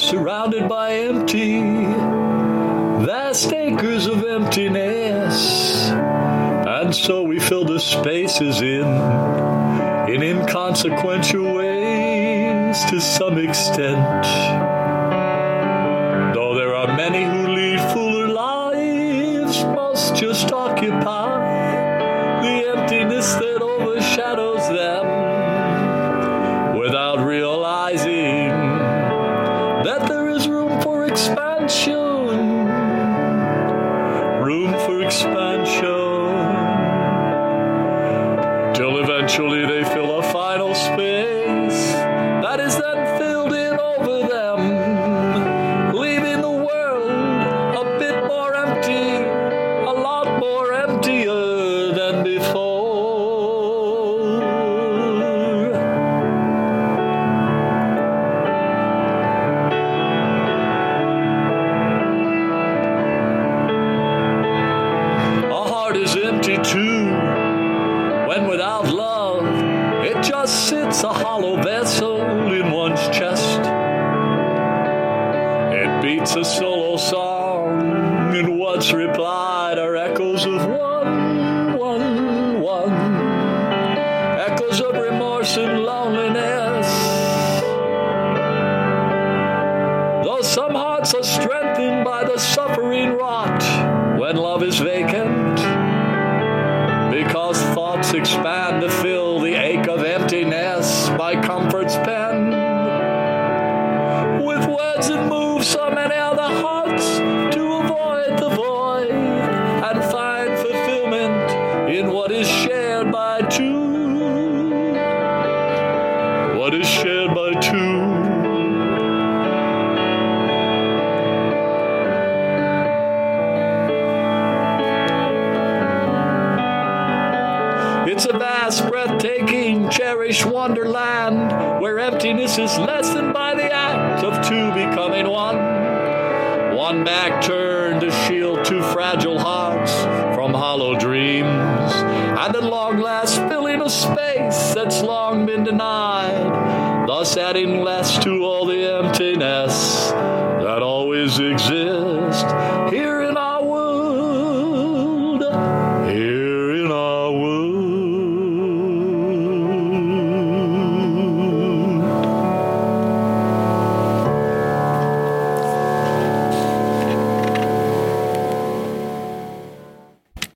surrounded by empty, vast acres of emptiness. And so we fill the spaces in, in inconsequential ways to some extent. Though there are many who lead fuller lives, must just occupy the emptiness that overshadows them. Expansion. Room for expansion. Till eventually they fill when without love it just sits a hollow vessel in one's chest. It beats a solo song, and what's replied are echoes of one, one, one. Echoes of remorse and loneliness. Though some hearts are strengthened by the suffering wrought when love is vacant, because thoughts expand to fill the ache of emptiness by comfort's pen. With words that move so many other hearts to avoid the void and find fulfillment in what is shared by two. What is shared by two. It's a vast, breathtaking, cherished wonderland where emptiness is lessened by the act of two becoming one. One back turned to shield two fragile hearts from hollow dreams, and at long last filling a space that's long been denied, thus adding less to all the emptiness that always exists.